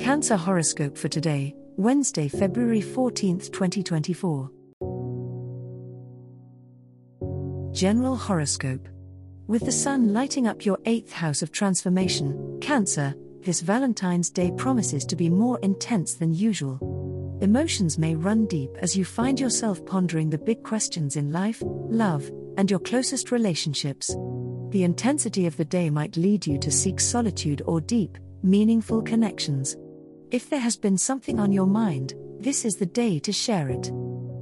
Cancer horoscope for today, Wednesday, February 14th, 2024. General horoscope. With the sun lighting up your eighth house of transformation, Cancer, this Valentine's Day promises to be more intense than usual. Emotions may run deep as you find yourself pondering the big questions in life, love, and your closest relationships. The intensity of the day might lead you to seek solitude or deep, meaningful connections. If there has been something on your mind, this is the day to share it.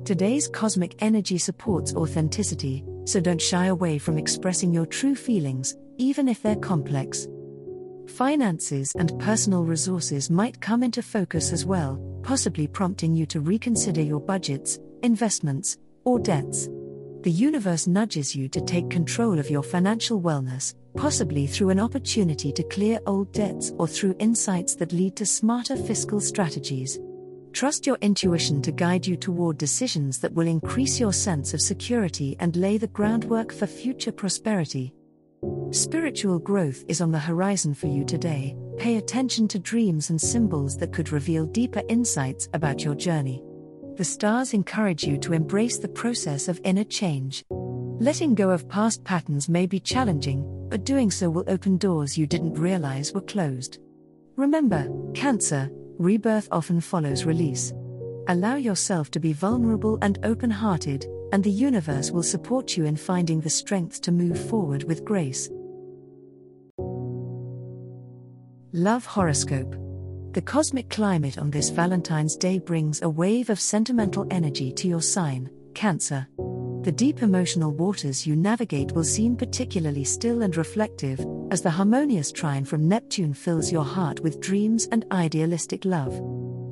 Today's cosmic energy supports authenticity, so don't shy away from expressing your true feelings, even if they're complex. Finances and personal resources might come into focus as well, possibly prompting you to reconsider your budgets, investments, or debts. The universe nudges you to take control of your financial wellness, possibly through an opportunity to clear old debts or through insights that lead to smarter fiscal strategies. Trust your intuition to guide you toward decisions that will increase your sense of security and lay the groundwork for future prosperity. Spiritual growth is on the horizon for you today. Pay attention to dreams and symbols that could reveal deeper insights about your journey. The stars encourage you to embrace the process of inner change. Letting go of past patterns may be challenging, but doing so will open doors you didn't realize were closed. Remember, Cancer, rebirth often follows release. Allow yourself to be vulnerable and open hearted, and the universe will support you in finding the strength to move forward with grace. Love Horoscope The cosmic climate on this Valentine's Day brings a wave of sentimental energy to your sign, Cancer. The deep emotional waters you navigate will seem particularly still and reflective, as the harmonious trine from Neptune fills your heart with dreams and idealistic love.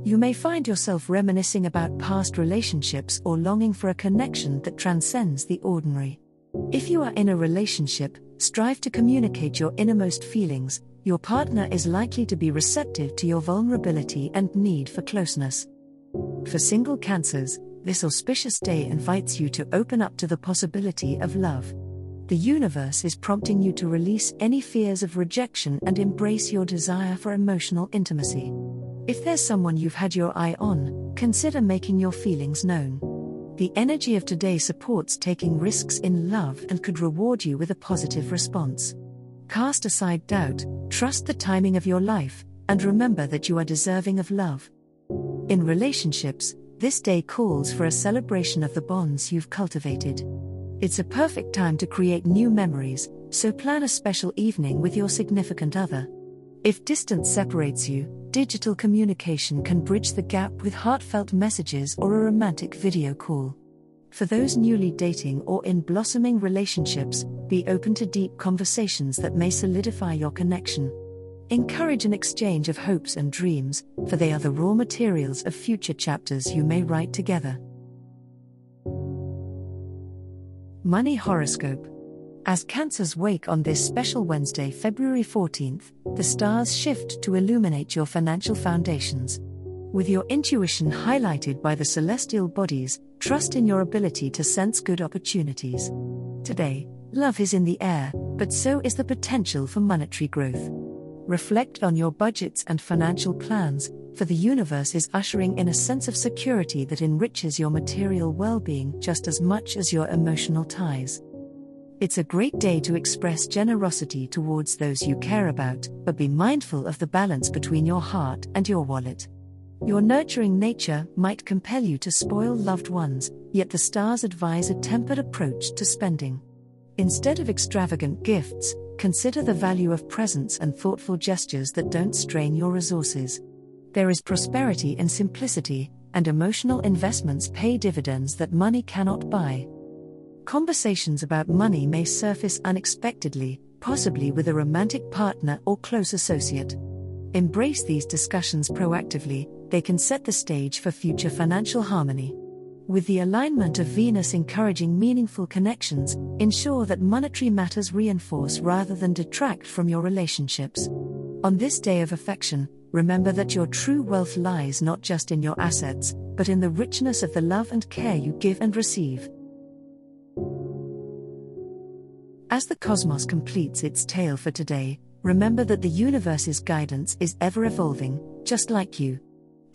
You may find yourself reminiscing about past relationships or longing for a connection that transcends the ordinary. If you are in a relationship, strive to communicate your innermost feelings, your partner is likely to be receptive to your vulnerability and need for closeness. For single cancers, this auspicious day invites you to open up to the possibility of love. The universe is prompting you to release any fears of rejection and embrace your desire for emotional intimacy. If there's someone you've had your eye on, consider making your feelings known. The energy of today supports taking risks in love and could reward you with a positive response. Cast aside doubt, trust the timing of your life, and remember that you are deserving of love. In relationships, this day calls for a celebration of the bonds you've cultivated. It's a perfect time to create new memories, so plan a special evening with your significant other. If distance separates you, digital communication can bridge the gap with heartfelt messages or a romantic video call. For those newly dating or in blossoming relationships, be open to deep conversations that may solidify your connection. Encourage an exchange of hopes and dreams, for they are the raw materials of future chapters you may write together. Money Horoscope As Cancers wake on this special Wednesday, February 14th, the stars shift to illuminate your financial foundations. With your intuition highlighted by the celestial bodies, trust in your ability to sense good opportunities. Today, love is in the air, but so is the potential for monetary growth reflect on your budgets and financial plans, for the universe is ushering in a sense of security that enriches your material well being just as much as your emotional ties. It's a great day to express generosity towards those you care about, but be mindful of the balance between your heart and your wallet. Your nurturing nature might compel you to spoil loved ones, yet the stars advise a tempered approach to spending. Instead of extravagant gifts, consider the value of presence and thoughtful gestures that don't strain your resources. There is prosperity in simplicity, and emotional investments pay dividends that money cannot buy. Conversations about money may surface unexpectedly, possibly with a romantic partner or close associate. Embrace these discussions proactively, they can set the stage for future financial harmony. With the alignment of Venus encouraging meaningful connections, ensure that monetary matters reinforce rather than detract from your relationships. On this day of affection, remember that your true wealth lies not just in your assets, but in the richness of the love and care you give and receive. As the cosmos completes its tale for today, remember that the universe's guidance is ever evolving, just like you